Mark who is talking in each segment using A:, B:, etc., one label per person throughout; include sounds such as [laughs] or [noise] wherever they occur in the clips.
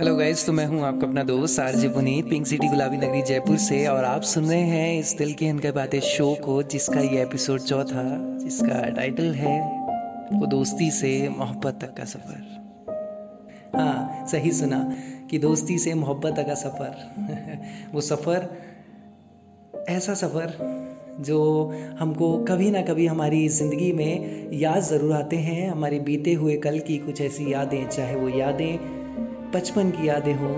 A: Hello guys तो मैं हूँ आपका अपना दोस्त, आरजे पुनीत पिंक सिटी गुलाबी नगरी, जयपुर से। और आप सुन रहे हैं इस दिल की हनका बातें शो को, जिसका ये एपिसोड चौथा, जिसका टाइटल है, वो दोस्ती से मोहब्बत तक का सफ़र। हाँ सही सुना कि दोस्ती से मोहब्बत तक का सफ़र। [laughs] वो सफ़र, ऐसा सफ़र जो हमको कभी ना कभी हमारी ज़िंदगी में याद ज़रूर आते हैं, हमारे बीते हुए कल की कुछ ऐसी यादें, चाहे वो यादें बचपन की यादें हों,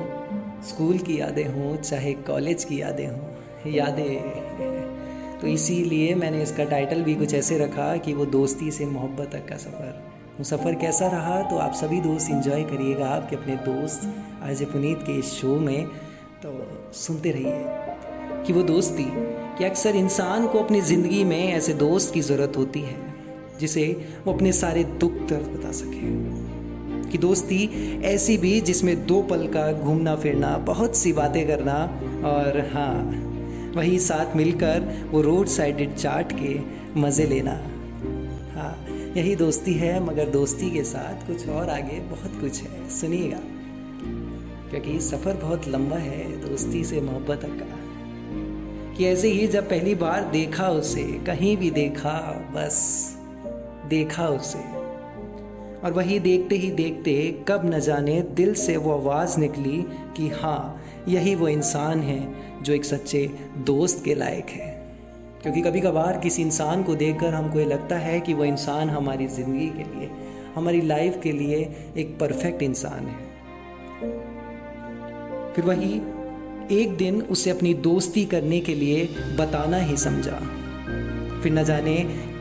A: स्कूल की यादें हों, चाहे कॉलेज की यादें हों, यादें। तो इसीलिए मैंने इसका टाइटल भी कुछ ऐसे रखा कि वो दोस्ती से मोहब्बत तक का सफ़र। वो सफ़र कैसा रहा? तो आप सभी दोस्त इंजॉय करिएगा, आपके अपने दोस्त आज पुनीत के इस शो में। तो सुनते रहिए कि वो दोस्ती, कि अक्सर इंसान को अपनी ज़िंदगी में ऐसे दोस्त की ज़रूरत होती है, जिसे वो अपने सारे दुख दर्द बता सके। कि दोस्ती ऐसी भी जिसमें दो पल का घूमना फिरना, बहुत सी बातें करना और हाँ वही साथ मिलकर वो रोड साइडेड चाट के मज़े लेना। हाँ यही दोस्ती है, मगर दोस्ती के साथ कुछ और आगे बहुत कुछ है। सुनिएगा, क्योंकि सफ़र बहुत लंबा है दोस्ती से मोहब्बत तक का। कि ऐसे ही जब पहली बार देखा उसे, कहीं भी देखा, बस देखा उसे। और वही देखते ही देखते कब न जाने दिल से वो आवाज़ निकली कि हाँ यही वो इंसान है जो एक सच्चे दोस्त के लायक है। क्योंकि कभी कभार किसी इंसान को देखकर हमको ये लगता है कि वो इंसान हमारी ज़िंदगी के लिए, हमारी लाइफ के लिए एक परफेक्ट इंसान है। फिर वही एक दिन उसे अपनी दोस्ती करने के लिए बताना ही समझा। फिर न जाने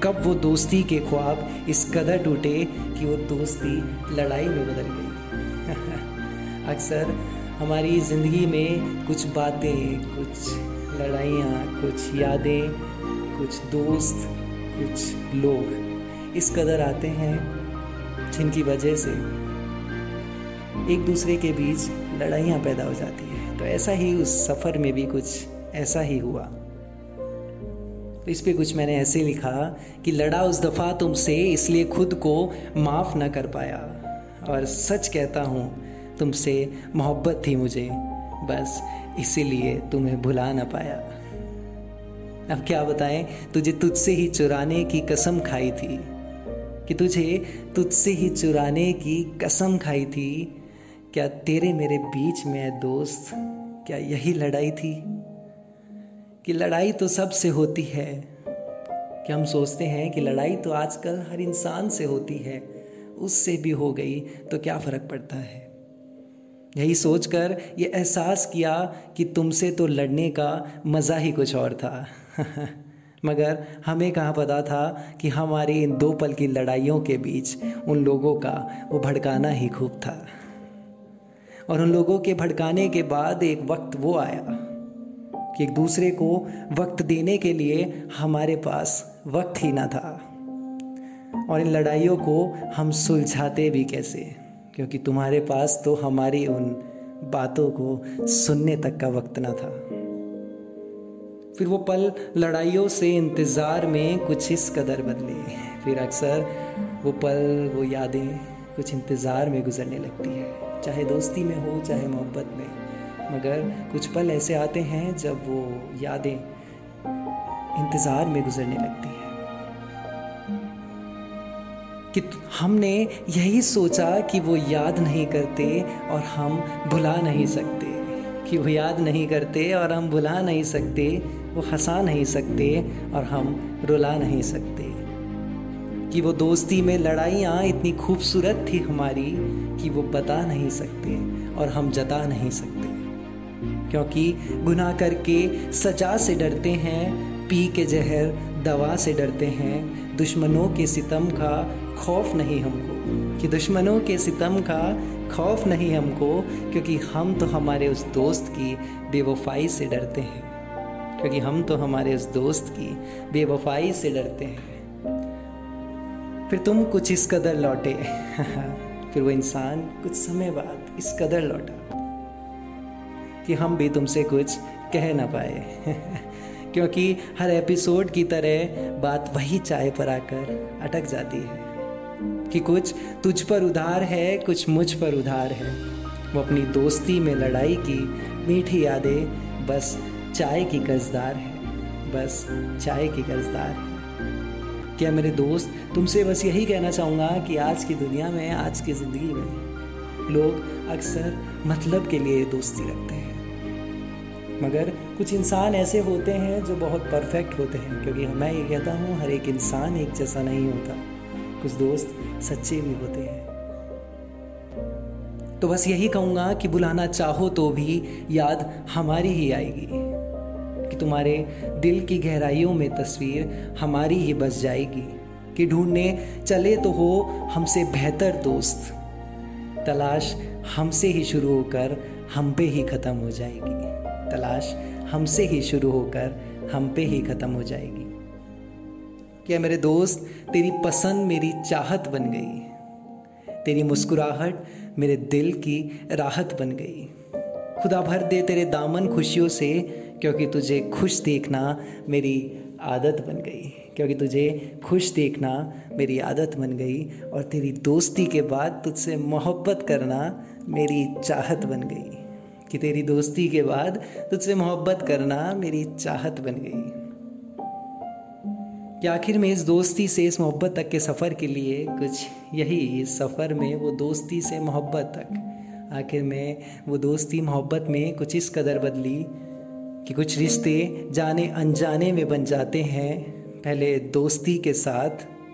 A: कब वो दोस्ती के ख्वाब इस कदर टूटे कि वो दोस्ती लड़ाई में बदल गई। [laughs] अक्सर हमारी ज़िंदगी में कुछ बातें, कुछ लड़ाइयाँ, कुछ यादें, कुछ दोस्त, कुछ लोग इस कदर आते हैं जिनकी वजह से एक दूसरे के बीच लड़ाइयाँ पैदा हो जाती हैं। तो ऐसा ही उस सफ़र में भी कुछ ऐसा ही हुआ। तो इस पर कुछ मैंने ऐसे लिखा कि लड़ा उस दफ़ा तुमसे इसलिए खुद को माफ़ ना कर पाया। और सच कहता हूँ, तुमसे मोहब्बत थी मुझे, बस इसीलिए तुम्हें भुला ना पाया। अब क्या बताएँ, तुझे तुझसे ही चुराने की कसम खाई थी। कि तुझे तुझसे ही चुराने की कसम खाई थी। क्या तेरे मेरे बीच में दोस्त? क्या यही लड़ाई थी? कि लड़ाई तो सबसे होती है। कि हम सोचते हैं कि लड़ाई तो आजकल हर इंसान से होती है, उससे भी हो गई तो क्या फ़र्क पड़ता है? यही सोचकर ये एहसास किया कि तुमसे तो लड़ने का मज़ा ही कुछ और था। [laughs] मगर हमें कहाँ पता था कि हमारी इन दो पल की लड़ाइयों के बीच उन लोगों का वो भड़काना ही खूब था। और उन लोगों के भड़काने के बाद एक वक्त वो आया। एक दूसरे को वक्त देने के लिए हमारे पास वक्त ही ना था। और इन लड़ाइयों को हम सुलझाते भी कैसे? क्योंकि तुम्हारे पास तो हमारी उन बातों को सुनने तक का वक्त ना था। फिर वो पल लड़ाइयों से इंतज़ार में कुछ इस कदर बदले। फिर अक्सर वो पल, वो यादें कुछ इंतज़ार में गुजरने लगती है। चाहे दोस्ती में हो, चाहे मोहब्बत में। मगर कुछ पल ऐसे आते हैं जब वो यादें इंतज़ार में गुजरने लगती हैं। कि हमने यही सोचा कि वो याद नहीं करते और हम भुला नहीं सकते। कि वो याद नहीं करते और हम भुला नहीं सकते, वो हंसा नहीं सकते और हम रुला नहीं सकते। कि वो दोस्ती में लड़ाइयाँ इतनी खूबसूरत थी हमारी कि वो बता नहीं सकते और हम जता नहीं सकते। क्योंकि गुनाह करके सजा से डरते हैं, पी के जहर, दवा से डरते हैं। दुश्मनों के सितम का खौफ नहीं हमको। कि दुश्मनों के सितम का खौफ नहीं हमको, क्योंकि हम तो हमारे उस दोस्त की बेवफाई से डरते हैं। क्योंकि हम तो हमारे उस दोस्त की बेवफाई से डरते हैं। फिर तुम कुछ इस कदर लौटे। [laughs] फिर वो इंसान कुछ समय बाद इस कदर लौटा। कि हम भी तुमसे कुछ कह ना पाए। [laughs] क्योंकि हर एपिसोड की तरह बात वही चाय पर आकर अटक जाती है। कि कुछ तुझ पर उधार है, कुछ मुझ पर उधार है। वो अपनी दोस्ती में लड़ाई की मीठी यादें बस चाय की कर्जदार है। बस चाय की कर्जदार है। क्या मेरे दोस्त तुमसे बस यही कहना चाहूँगा कि आज की दुनिया में, आज की ज़िंदगी में लोग अक्सर मतलब के लिए दोस्ती रखते हैं। मगर कुछ इंसान ऐसे होते हैं जो बहुत परफेक्ट होते हैं, क्योंकि मैं ये कहता हूँ, हर एक इंसान एक जैसा नहीं होता। कुछ दोस्त सच्चे भी होते हैं। तो बस यही कहूँगा कि बुलाना चाहो तो भी याद हमारी ही आएगी। कि तुम्हारे दिल की गहराइयों में तस्वीर हमारी ही बस जाएगी। कि ढूँढने चले तो हो हमसे बेहतर दोस्त। तलाश हमसे ही शुरू होकर हम पे ही ख़त्म हो जाएगी। तलाश हमसे ही शुरू होकर हम पे ही ख़त्म हो जाएगी। क्या मेरे दोस्त, तेरी पसंद मेरी चाहत बन गई। तेरी मुस्कुराहट मेरे दिल की राहत बन गई। खुदा भर दे तेरे दामन खुशियों से, क्योंकि तुझे खुश देखना मेरी आदत बन गई। क्योंकि तुझे खुश देखना मेरी आदत बन गई, और तेरी दोस्ती के बाद तुझसे मोहब्बत करना मेरी चाहत बन गई। कि तेरी दोस्ती के बाद तुझसे मोहब्बत करना मेरी चाहत बन गई। कि आखिर में इस दोस्ती से, इस मोहब्बत तक के सफ़र के लिए कुछ यही, इस सफ़र में वो दोस्ती से मोहब्बत तक। आखिर में वो दोस्ती, मोहब्बत में कुछ इस कदर बदली कि कुछ रिश्ते जाने अनजाने में बन जाते हैं। पहले दोस्ती के साथ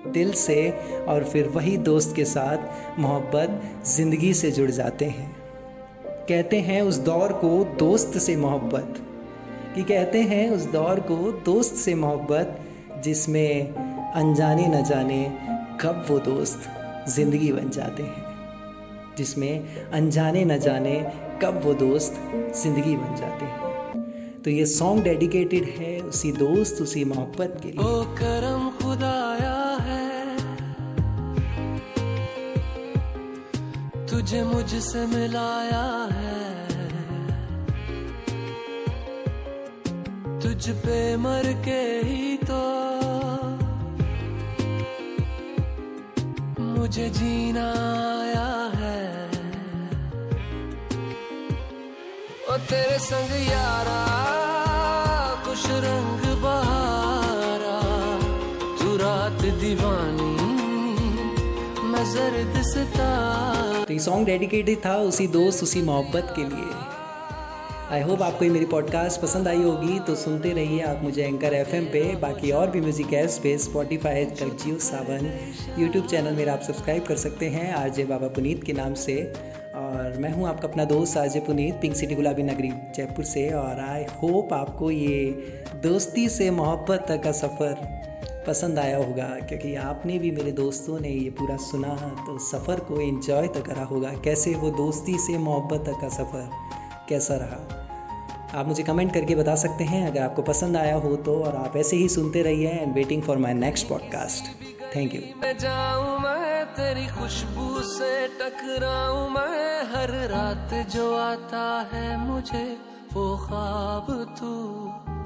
A: दिल से और फिर वही दोस्त के साथ मोहब्बत ज़िंदगी से जुड़ जाते हैं। कहते हैं उस दौर को दोस्त से मोहब्बत। कि कहते हैं उस दौर को दोस्त से मोहब्बत, जिसमें अनजाने न जाने कब वो दोस्त ज़िंदगी बन जाते हैं। जिसमें अनजाने न जाने कब वो दोस्त ज़िंदगी बन जाते हैं। तो ये सॉन्ग डेडिकेटेड है उसी दोस्त, उसी मोहब्बत के लिए।
B: ओ करम खुदाया तुझे मुझसे मिलाया है। तुझ पे मर के ही तो मुझे जीना आया है। ओ तेरे संग यारा, कुछ रंग बहारा। तू रात दीवानी, मैं जर्द सितारा।
A: तो ये सॉन्ग डेडिकेटेड था उसी दोस्त, उसी मोहब्बत के लिए। आई होप आपको ये मेरी पॉडकास्ट पसंद आई होगी तो सुनते रहिए आप मुझे एंकर एफएम पे, बाकी और भी म्यूज़िक ऐप्स पे Spotify Jio Saavn YouTube channel मेरा आप सब्सक्राइब कर सकते हैं आरजे बाबा पुनीत के नाम से। और मैं हूँ आपका अपना दोस्त आरजे पुनीत पिंक सिटी गुलाबी नगरी जयपुर से। और आई होप आपको ये दोस्ती से मोहब्बत तक का सफ़र पसंद आया होगा, क्योंकि आपने भी मेरे दोस्तों ने ये पूरा सुना तो सफ़र को एंजॉय तो करा होगा। कैसे वो दोस्ती से मोहब्बत तक का सफ़र, कैसा रहा? आप मुझे कमेंट करके बता सकते हैं, अगर आपको पसंद आया हो तो और आप ऐसे ही सुनते रहिए and waiting for my next podcast thank you
B: तेरी खुशबू से टकराऊं, मैं हर रात जो आता है मुझे, वो ख्वाब तू।